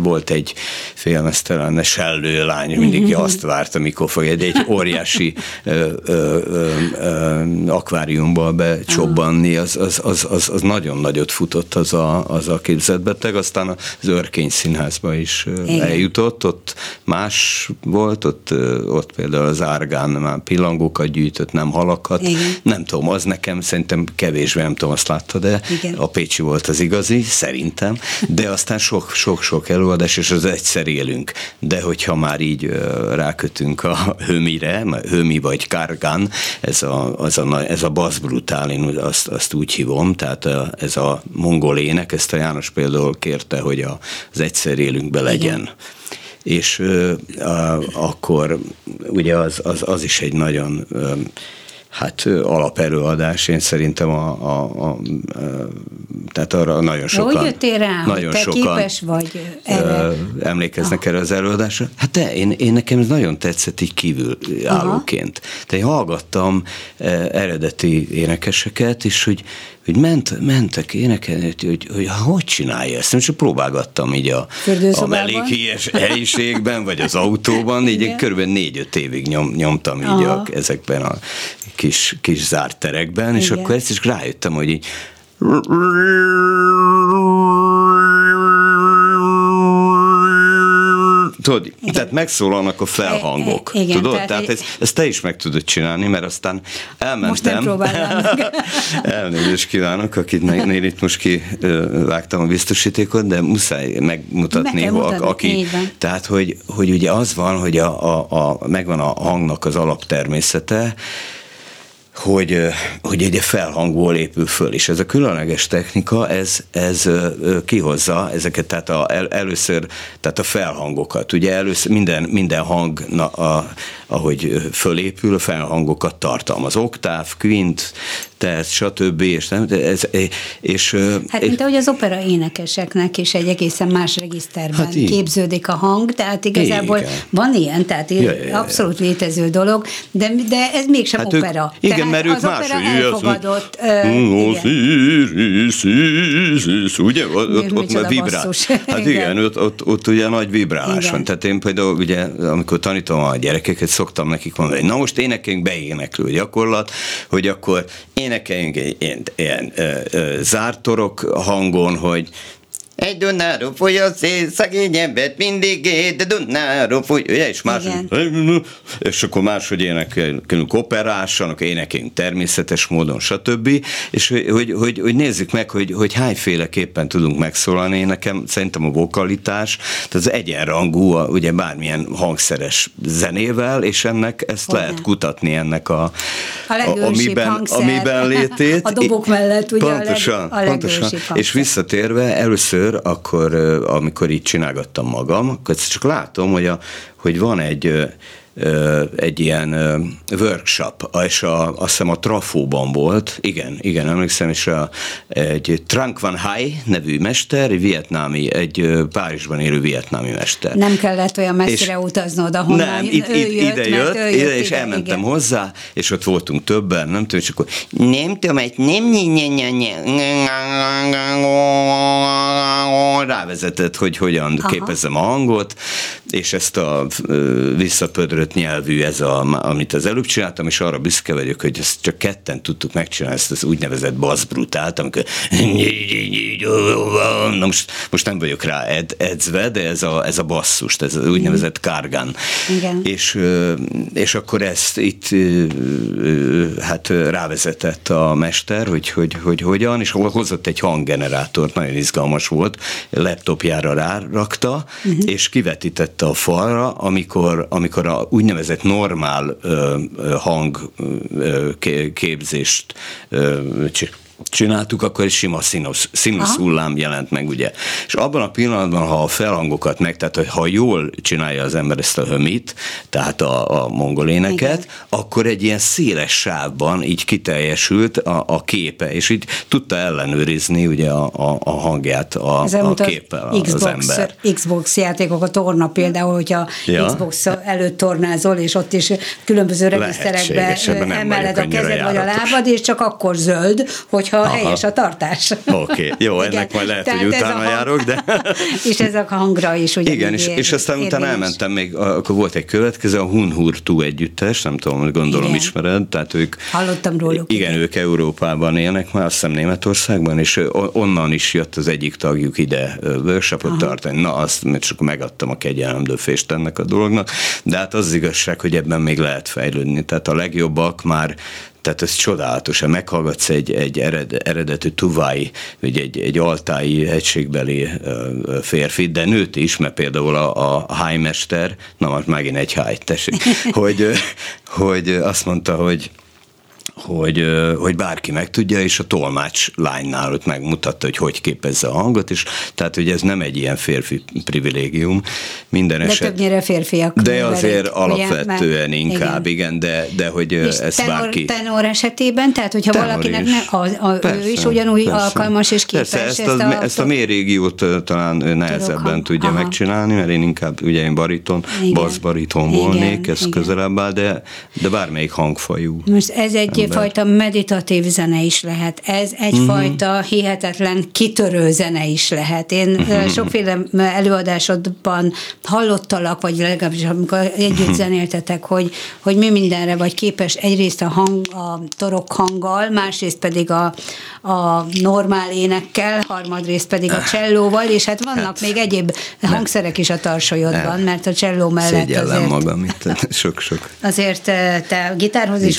volt egy félmeztelen sellő lány, mindig Mhm. azt várt, amikor fog egy, egy óriási ö, ö, ö, ö, akváriumba becsobbanni, az, az, az, az, az nagyon nagyot futott az a, az a képzelt beteg, aztán az Örkény Színházba is Igen. eljutott, ott más volt, ott, ott például az Árgán már pillangókat gyűjtött, nem halakat. Igen. Nem tudom, az nekem szerintem kevésbé, nem tudom, azt láttad, de Igen. a Pécsi volt az igazi, szerintem, de aztán sok-sok-sok előadás, és az egyszer élünk. De hogyha már így rákötünk a hömire, hömi vagy kárgán, ez a, az a, ez a bass brutál, én azt, azt úgy hívom, tehát ez a mongol ének, ezt a János például kérte, hogy az egyszer élünkbe legyen. Igen és a, akkor ugye az, az, az is egy nagyon ö, hát alapelőadás, én szerintem a, a, a, tehát arra nagyon sokan. Hogy jöttél rá, nagyon te sokan képes vagy erre? Emlékeznek ah. erre az előadásra? Hát de én, én nekem ez nagyon tetszett így kívül állóként. Tehát én hallgattam eredeti énekeseket, és hogy hogy ment, mentek énekelni, hogy, hogy, hogy csinálja ezt. Csak próbálgattam így a, a mellékies helyiségben, vagy az autóban, így Igen. kb. négy-öt évig nyom, nyomtam így a, ezekben a kis, kis zárt terekben, Igen. és akkor ezt is rájöttem, hogy így tudod, igen. tehát megszólalnak a felhangok, igen, tudod? Tehát, tehát ezt, ezt te is meg tudod csinálni, mert aztán elmentem. Most nem Elnézést kívánok, akit én itt most kivágtam a biztosítékot, de muszáj megmutatni, Meg mutatni aki, tehát, hogy, hogy ugye az van, hogy a, a, a, megvan a hangnak az alaptermészete, hogy, hogy egy felhangból épül föl, és ez a különleges technika, ez, ez kihozza ezeket, tehát a, el, először, tehát a felhangokat, ugye először minden, minden hang, na, a, ahogy fölépül, a felhangokat tartalmaz, oktáv, kvint, terc, stb. És, nem, ez, és, hát, mint ahogy az opera énekeseknek is egy egészen más regiszterben hát képződik a hang, tehát igazából igen. van ilyen, tehát ja, ja, ja, abszolút létező dolog, de, de ez mégsem hát opera. Ők, igen, mert ők az más, opera elfogadott. ugye, ott, ott már vibrál. Hát igen, igen ott, ott, ott ugye nagy vibrálás igen. van. Tehát én például ugye, amikor tanítom a gyerekeket, szoktam nekik mondani, na most énekeljünk beéneklő gyakorlat, hogy akkor énekeljünk egy ilyen, ilyen ö, ö, zártorok hangon, hogy egy Dunáról foly a szél, szegény embert mindig ér, de Dunáról foly, ugye, és más, és akkor máshogy énekelünk operásan, akkor énekelünk természetes módon, stb. És hogy, hogy, hogy nézzük meg, hogy, hogy hányféleképpen tudunk megszólalni. Én nekem szerintem a vokalitás, tehát az egyenrangú, a, ugye bármilyen hangszeres zenével, és ennek ezt Hogyne. lehet kutatni ennek a, a, a amiben, amiben létét. A dobok mellett ugye pontosan, a, leg, a pontosan. És visszatérve, először először, akkor amikor így csinálgattam magam, akkor csak látom, hogy, a, hogy van egy egy ilyen workshop, és a, azt hiszem a Trafóban volt, igen, igen, emlékszem, és a, egy Trank Van Hai nevű mester, egy vietnámi, egy Párizsban élő vietnámi mester. Nem kellett olyan messzire és utaznod, ahonnan nem, itt, ő itt, jött, ide jött, ő ide, és ide, elmentem igen. hozzá, és ott voltunk többen, nem tudom, és akkor nem tudom, egy nem rávezetett, hogy hogyan Aha. képezzem a hangot, és ezt a visszapödrött nyelvű, ez a, amit az előbb csináltam, és arra büszke vagyok, hogy ezt csak ketten tudtuk megcsinálni, ezt az úgynevezett bass brutált, amikor na most, most nem vagyok rá ed, edzve, de ez a, ez a basszust, ez az úgynevezett kárgán. Igen. És, és akkor ezt itt hát rávezetett a mester, hogy, hogy, hogy hogyan, és hozott egy hanggenerátort, nagyon izgalmas volt, laptopjára rárakta, uh-huh. és kivetítette a falra, amikor, amikor a úgynevezett normál ö, hang képzést ö, csináltuk, akkor egy sima színusz, színusz hullám jelent meg, ugye. És abban a pillanatban, ha a felhangokat meg, tehát ha jól csinálja az ember ezt a hömit, tehát a, a mongoléneket, Igen. akkor egy ilyen széles sávban így kiteljesült a, a képe, és így tudta ellenőrizni ugye a, a, a hangját a, a képpel az, Xbox, az ember. Xbox játékok, a torna például, hogyha ja. Xbox előtt tornázol, és ott is különböző regiszterekbe emeled a kezed vagy a lábad, és csak akkor zöld, hogy hogyha Aha. helyes a tartás. Oké, okay. jó, Igen. ennek majd lehet, Tehát hogy utána hang... járok, de... és ez a hangra is ugye Igen, és, és aztán érvényes. utána elmentem még, akkor volt egy következő, a Hun Hurtu együttes, nem tudom, gondolom igen. ismered, tehát ők... Hallottam róluk. Igen, ők Európában élnek már, azt hiszem Németországban, és onnan is jött az egyik tagjuk ide workshopot Aha. tartani. Na, azt csak megadtam a kegyelemdőfést ennek a dolognak, de hát az, az igazság, hogy ebben még lehet fejlődni. Tehát a legjobbak már tehát ez csodálatos, meghallgatsz egy, egy ered, eredetű tuvái, vagy egy, egy altái egységbeli férfit, de nőt is, mert például a, a hájmester, na most megint egy háj, tessék, hogy, hogy azt mondta, hogy hogy, hogy bárki megtudja, és a tolmács lánynál ott megmutatta, hogy hogy képezze a hangot, és tehát, hogy ez nem egy ilyen férfi privilégium minden de eset. többnyire férfiak. De azért alapvetően ugye, inkább, igen. igen, de, de hogy és ez tenor, bárki... Tenor esetében, tehát hogyha tenor valakinek is. Ne, a, a, persze, ő is ugyanúgy persze. alkalmas és képes. Persze, ezt, ezt, a, ezt a mély régiót talán nehezebben tudja aha. megcsinálni, mert én inkább ugye én bariton, basszbariton volnék, ez igen. közelebb áll, de, de bármelyik hangfajú. Most ez egy egyfajta meditatív zene is lehet. Ez egyfajta uh-huh. hihetetlen kitörő zene is lehet. Én uh-huh. sokféle előadásodban hallottalak, vagy legalábbis amikor együtt uh-huh. zenéltetek, hogy, hogy mi mindenre vagy képes egyrészt a hang, a torok hanggal, másrészt pedig a, a normál énekkel, harmadrészt pedig a csellóval, és hát vannak hát, még egyéb hangszerek is a tarsolyodban, mert a cselló mellett Szégyellem azért... magam itt, sok-sok. Azért te gitárhoz is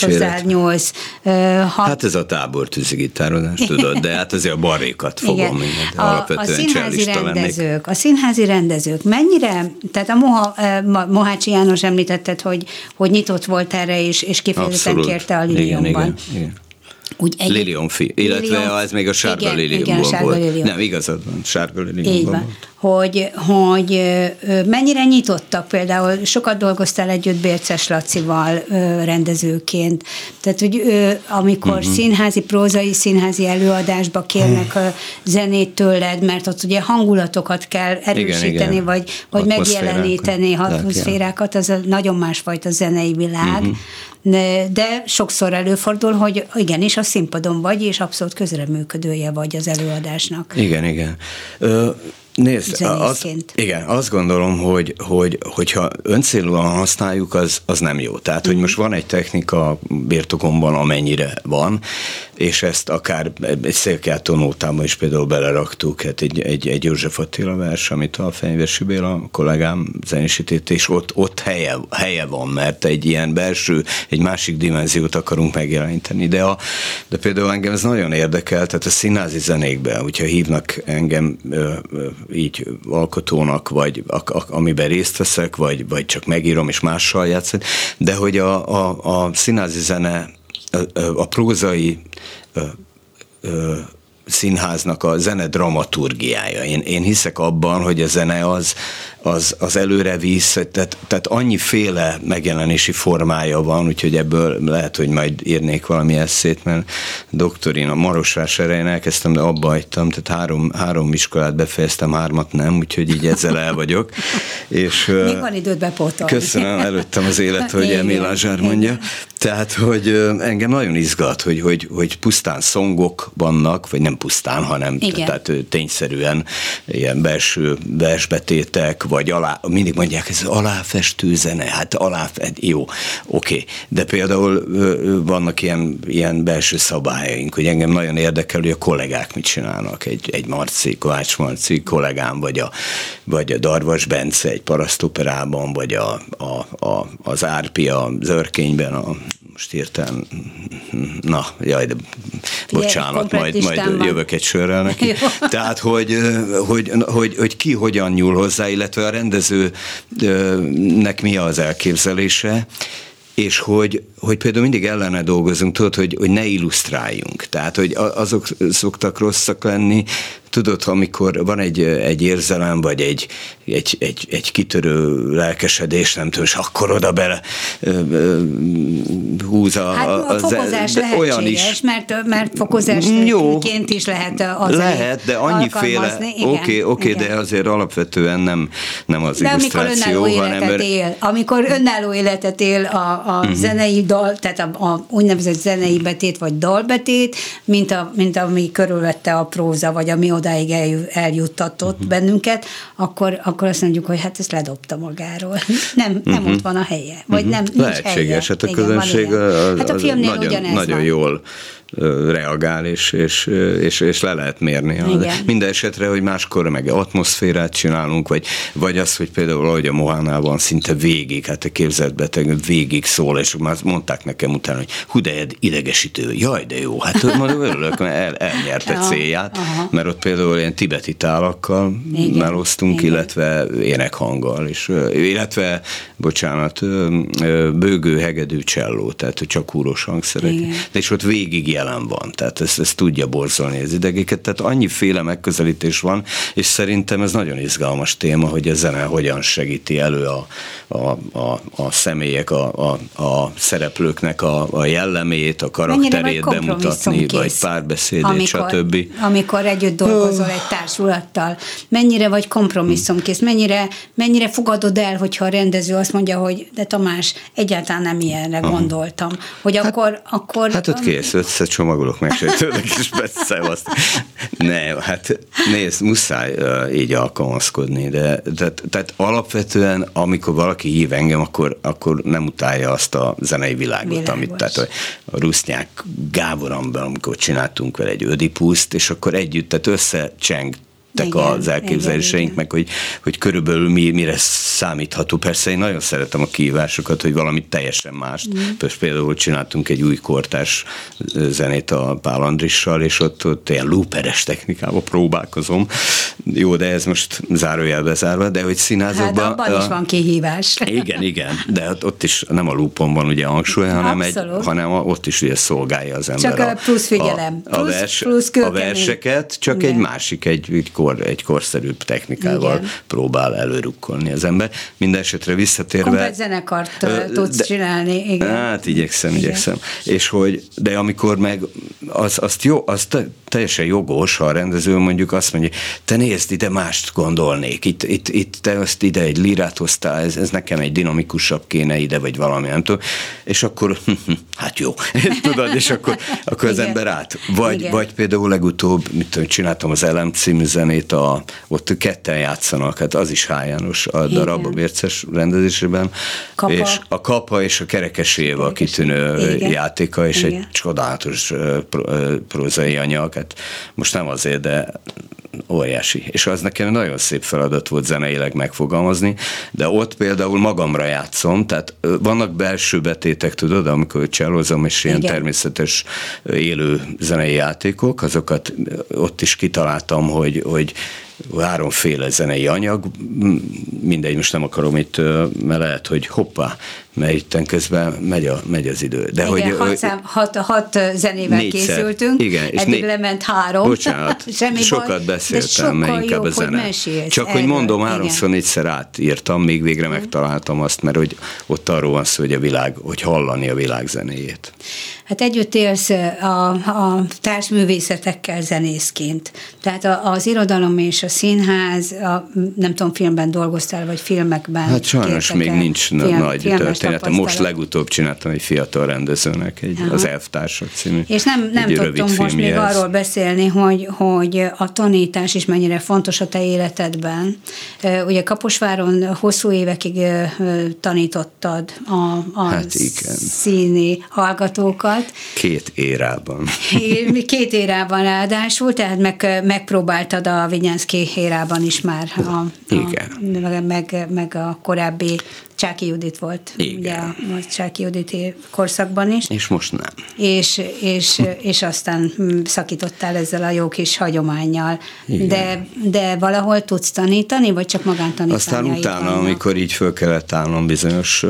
ha... Hát ez a tábortűzi gitározás, tudod, de hát azért a barékat fogom mindent. A, a színházi rendezők, a színházi rendezők mennyire, tehát a Moha, Mohácsi János említetted, hogy, hogy nyitott volt erre, és, és kifejezetten Abszolút. kérte a Liliumban. Igen, igen, igen. Úgy egy... Lilium fi, illetve Lilium, ez még a sárga igen, igen, sárga volt. Lilium. Nem, igazad van, sárga Liliumban volt. Hogy, hogy mennyire nyitottak például, sokat dolgoztál együtt Bérces Lacival rendezőként, tehát hogy amikor uh-huh. színházi, prózai színházi előadásba kérnek uh-huh. zenét tőled, mert ott ugye hangulatokat kell erősíteni, igen, igen. vagy, vagy megjeleníteni atmoszférákat, az a nagyon másfajta zenei világ. Uh-huh de sokszor előfordul, hogy igenis a színpadon vagy, és abszolút közreműködője vagy az előadásnak. Igen, igen. Ö, Nézd, az, igen, azt gondolom, hogy, hogy hogyha öncélúan használjuk, az, az nem jó. Tehát, hogy mhm. most van egy technika birtokomban, amennyire van, és ezt akár egy szélkátó nótában is például beleraktuk, hát egy, egy, egy József Attila vers, amit a Fenyvesi Béla kollégám zenésített, és ott, ott helye, helye van, mert egy ilyen belső, egy másik dimenziót akarunk megjeleníteni. De, a, de például engem ez nagyon érdekel, tehát a színházi zenékben, hogyha hívnak engem ö, ö, így alkotónak, vagy a, a, amiben részt veszek, vagy, vagy csak megírom és mással játszok, de hogy a, a, a színházi zene, a, prózai színháznak a zene dramaturgiája. Én, én hiszek abban, hogy a zene az, az, az előre visz, tehát, tehát annyiféle megjelenési formája van, úgyhogy ebből lehet, hogy majd írnék valami eszét, mert doktorin a Marosvásárhelyen elkezdtem, de abba hagytam, tehát három, három iskolát befejeztem, hármat nem, úgyhogy így ezzel el vagyok. És, Még van időt bepótolni. Köszönöm, előttem az élet, hogy Emil Lázsár mondja. Tehát, hogy engem nagyon izgat, hogy, hogy, hogy pusztán szongok vannak, vagy nem pusztán, hanem Igen. tehát tényszerűen ilyen belső versbetétek, vagy alá, mindig mondják, ez aláfestő zene, hát alá, jó, oké, okay. de például vannak ilyen, ilyen belső szabályaink, hogy engem nagyon érdekel, hogy a kollégák mit csinálnak, egy, egy Marci, Kovács Marci kollégám, vagy a, vagy a Darvas Bence egy parasztoperában, vagy a, a, a, az Árpi a Zörkényben, a most értem, na, jaj, de bocsánat, majd, majd jövök egy sörrel neki. Tehát, hogy, hogy, hogy, hogy ki hogyan nyúl hozzá, illetve a rendezőnek mi az elképzelése, és hogy, hogy például mindig ellene dolgozunk, tudod, hogy, hogy ne illusztráljunk. Tehát, hogy azok szoktak rosszak lenni, tudod, amikor van egy, egy érzelem, vagy egy, egy, egy, egy kitörő lelkesedés, nem tudom, és akkor oda bele húz a, hát a, a fokozás de olyan is. mert, mert fokozásként is lehet az Lehet, de annyiféle, oké, oké, okay, okay, de azért alapvetően nem, nem az de illusztráció, amikor hanem... él, amikor önálló életet él a, a uh-huh. zenei dal, tehát a, a úgynevezett zenei betét, vagy dalbetét, mint, a, mint ami körülvette a próza, vagy ami odáig eljuttatott uh-huh. bennünket, akkor, akkor azt mondjuk, hogy hát ezt ledobta magáról. Nem, nem uh-huh. ott van a helye. Vagy uh-huh. nem, nincs Lehetséges, helye. hát a Igen, közönség az, hát a filmnél nagyon, nagyon van. jól reagál, és, és, és, és le lehet mérni. Igen. Minden esetre, hogy máskor meg atmoszférát csinálunk, vagy, vagy az, hogy például ahogy a Mohánában szinte végig, hát a képzeltbeteg végig szól, és már mondták nekem utána, hogy hú, de idegesítő, jaj, de jó, hát mondom, örülök, mert el, elnyerte célját, aha. mert ott például ilyen tibeti tálakkal Igen. meloztunk, Igen. illetve énekhanggal, és, illetve, bocsánat, bőgő, hegedű, cselló, tehát csak úros hangszerek, Igen. de és ott végig jelen van, tehát ez, ez tudja borzolni az idegeket, tehát annyiféle megközelítés van, és szerintem ez nagyon izgalmas téma, hogy a zene hogyan segíti elő a, a, a, a személyek, a, a, a szereplőknek a, a jellemét, a karakterét bemutatni, vagy párbeszédét, amikor, stb. Amikor együtt dolgozol egy társulattal, mennyire vagy kompromisszumkész, mennyire, mennyire fogadod el, hogyha a rendező azt mondja, hogy de Tamás, egyáltalán nem ilyenre Aha. gondoltam, hogy hát, akkor, akkor... Hát ott kész, össze csomagolok, megsejtődök, és beszélsz. Ne, hát nézd, muszáj uh, így alkalmazkodni, de, de tehát alapvetően, amikor valaki hív engem, akkor, akkor nem utálja azt a zenei világot, Világos. amit, tehát a, a Rusznyák Gáboramban, amikor csináltunk vele egy ödipuszt, és akkor együtt, tehát összecseng igen, az elképzeléseink, meg hogy, hogy körülbelül mi, mire számítható. Persze én nagyon szeretem a kihívásokat, hogy valamit teljesen mást. Mm. Például csináltunk egy új kortás zenét a Pál Andrissal, és ott, ott ilyen looperes technikával próbálkozom. Jó, de ez most zárójelbe zárva, de hogy színházakban... Hát abban a, is van kihívás. Igen, igen, de ott, ott is nem a loopon van ugye hangsúly, hanem, egy, hanem ott is ugye szolgálja az ember. Csak a, plusz figyelem. A, a, vers, plusz a verseket, csak igen. egy másik, egy, egy kor, egy korszerűbb technikával Igen. próbál előrukkolni az ember. Minden esetre visszatérve... Komplet zenekart uh, tudsz de, csinálni. Igen. Hát igyekszem, Igen. igyekszem. És hogy, de amikor meg az, azt jó, az te, teljesen jogos, ha a rendező mondjuk azt mondja, te nézd, ide mást gondolnék, itt, itt, itt te azt ide egy lírát hoztál, ez, ez nekem egy dinamikusabb kéne ide, vagy valami, nem tudom, és akkor hát jó, tudod, és akkor, akkor az ember át. Vagy, vagy például legutóbb, mit tudom, csináltam az Elem című zenét, amit a, ott ketten játszanak, hát az is H. János a darab a Bérces rendezésében, kapa. és a kapa és a kerekes Éva kitűnő Igen. játéka, és Igen. egy csodálatos prózai anyag, hát most nem azért, de óriási. És az nekem nagyon szép feladat volt zeneileg megfogalmazni, de ott például magamra játszom, tehát vannak belső betétek, tudod, amikor csellozom, és ilyen Igen. természetes élő zenei játékok, azokat ott is kitaláltam, hogy, hogy háromféle zenei anyag, mindegy, most nem akarom itt, mert lehet, hogy hoppá, mert itt közben megy, a, megy az idő. De igen, hogy, hat, szám, hat, hat zenével négyszer, készültünk, igen, és eddig né... lement három. Bocsánat, Semmi sokat baj, beszéltem, mert inkább jobb, a zene. Hogy Csak erről, hogy mondom, háromszor, négyszer átírtam, még végre megtaláltam azt, mert hogy ott arról van szó, hogy a világ, hogy hallani a világ zenéjét. Hát együtt élsz a, a társművészetekkel zenészként. Tehát az irodalom és a színház, a, nem tudom, filmben dolgoztál, vagy filmekben? Hát sajnos még nincs film, nagy történetem. Most legutóbb csináltam egy fiatal rendezőnek, egy, az Elvtársak című És nem, nem tudtunk most még arról beszélni, hogy, hogy a tanítás is mennyire fontos a te életedben. Ugye Kaposváron hosszú évekig tanítottad a, a hát igen. színi hallgatókat, volt. Két érában. Két érában ráadásul, tehát meg, megpróbáltad a Vinyánszki érában is már. A, a, Igen. Meg, meg, meg a korábbi Csáki Judit volt, Igen. ugye a Csáki Juditi korszakban is. És most nem. És, és, és aztán szakítottál ezzel a jó kis hagyományjal. De, de valahol tudsz tanítani, vagy csak magántanítani? Aztán utána, amikor így föl kellett állnom bizonyos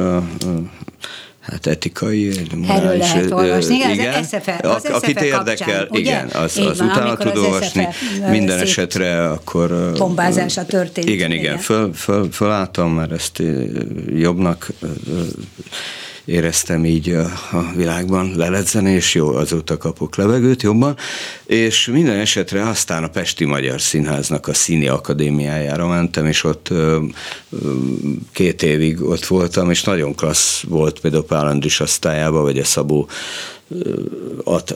hát etikai, Erről lehet olvasni, igen, igen. Az SFE, az akit érdekel, ugye? igen, az, az van, utána tud olvasni, minden esetre akkor... Bombázása történt. Igen, igen, igen. Föl, föl, fölálltam, mert ezt jobbnak éreztem így a, világban leledzeni, és jó, azóta kapok levegőt jobban, és minden esetre aztán a Pesti Magyar Színháznak a Színi Akadémiájára mentem, és ott két évig ott voltam, és nagyon klassz volt például Pál Andris osztályában, vagy a Szabó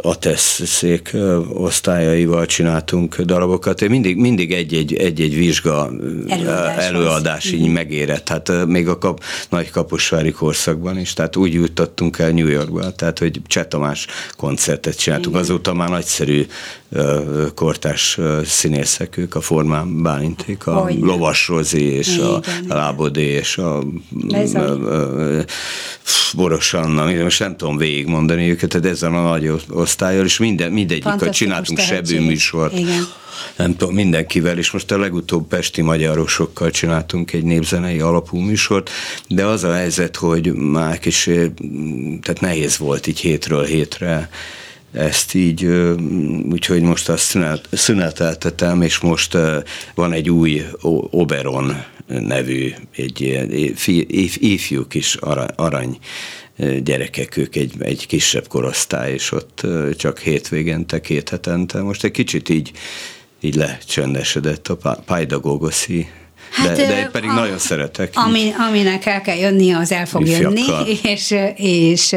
atesszék osztályaival csináltunk darabokat. Mindig, mindig egy-egy, egy-egy vizsga előadás, előadás így mhm. megérett. Hát még a kap, nagy kaposvári korszakban is, tehát úgy jutottunk el New Yorkba, tehát hogy Cseh Tamás koncertet csináltunk. Azóta már nagyszerű kortás színészek ők, a Formán Bálinték, a Olyan. Lovas Rozi és Igen. a Lábodé és a, a, a, a Boros Anna, most nem tudom végigmondani őket, de ezzel a nagy osztályjal, és minden, mindegyiket csináltunk sebű műsort. Igen. Nem tudom, mindenkivel, és most a legutóbb Pesti Magyarosokkal csináltunk egy népzenei alapú műsort, de az a helyzet, hogy már kis, tehát nehéz volt így hétről hétre ezt így, úgyhogy most azt szünet, szüneteltetem, és most van egy új Oberon nevű, egy ifjú kis arany gyerekek, ők egy, egy kisebb korosztály, és ott csak hétvégente, két hetente. Most egy kicsit így, így lecsöndesedett a Pajdagogoszi Hát, de, de én pedig a, nagyon szeretek. Ami, aminek el kell jönni, az el fog jönni, és, és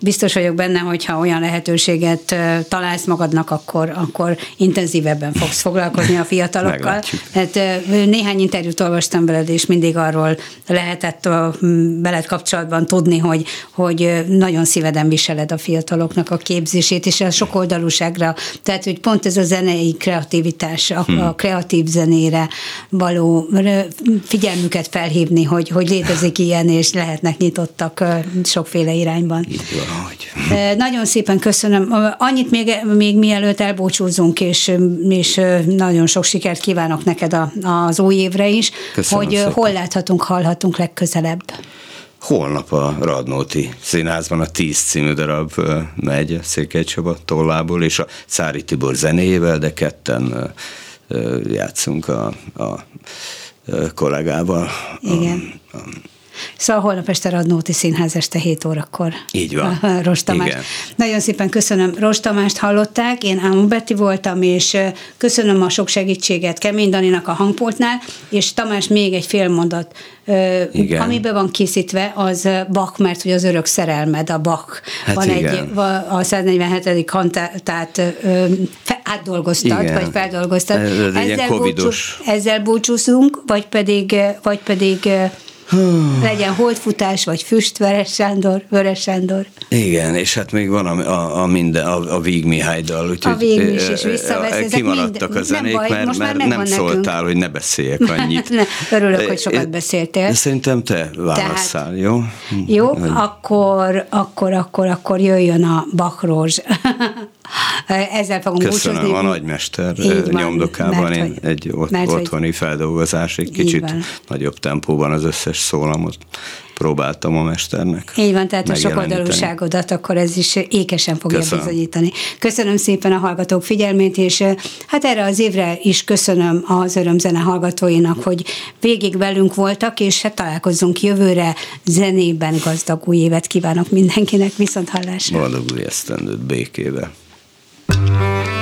biztos vagyok benne, hogyha olyan lehetőséget találsz magadnak, akkor, akkor intenzívebben fogsz foglalkozni a fiatalokkal. Hát néhány interjút olvastam veled, és mindig arról lehetett veled kapcsolatban tudni, hogy, hogy nagyon szíveden viseled a fiataloknak a képzését, és a sokoldalúságra, tehát hogy pont ez a zenei kreativitás, a, hmm. a kreatív zenére való figyelmüket felhívni, hogy, hogy létezik ilyen, és lehetnek nyitottak sokféle irányban. Így van, hogy. Nagyon szépen köszönöm. Annyit még, még mielőtt elbúcsúzunk, és, és nagyon sok sikert kívánok neked az új évre is, köszönöm hogy szépen. hol láthatunk, hallhatunk legközelebb. Holnap a Radnóti Színházban a Tíz című darab megy Székely Csaba tollából, és a Szári Tibor zenéjével, de ketten játszunk a, a kollégával. Igen. A, a, Szóval holnap este Radnóti Színház este 7 órakor. Így van. Rost Tamás. Igen. Nagyon szépen köszönöm. Rost Tamást hallották, én Ámon Betty voltam, és köszönöm a sok segítséget Kemény Daninak a hangpultnál, és Tamás még egy fél mondat. Igen. Amiben van készítve, az Bach, mert hogy az örök szerelmed, a Bach. Hát van igen. egy, a 147. kantát átdolgoztad, igen. vagy feldolgoztad. Ez, ez ezzel, búcsú, ezzel búcsúzunk, vagy pedig, vagy pedig legyen holdfutás, vagy füst, Veres Sándor, Vörös Sándor. Igen, és hát még van a, a, a minden, a, a Víg Mihályddal. Úgyhogy, a Víg is, és visszavesz. Kimaradtak mind, a zenék, baj, mert, mert nem nekünk. szóltál, hogy ne beszéljek annyit. ne, örülök, hogy sokat beszéltél. Szerintem te válasszál, Tehát, jó? Jó, akkor, akkor, akkor, akkor jöjjön a Bakrózs. Ezzel fogunk Köszönöm, búcsúzni. a nagymester van, nyomdokában mert, én egy ot- mert, otthoni feldolgozás, egy kicsit nagyobb tempóban az összes szólamot próbáltam a mesternek. Így van, tehát a sokoldalúságodat akkor ez is ékesen fogja köszönöm. bizonyítani. Köszönöm szépen a hallgatók figyelmét, és hát erre az évre is köszönöm az örömzene hallgatóinak, hogy végig velünk voltak, és hát találkozzunk jövőre zenében gazdag új évet kívánok mindenkinek, viszont hallásra. Boldog új esztendőt békével. Thank you.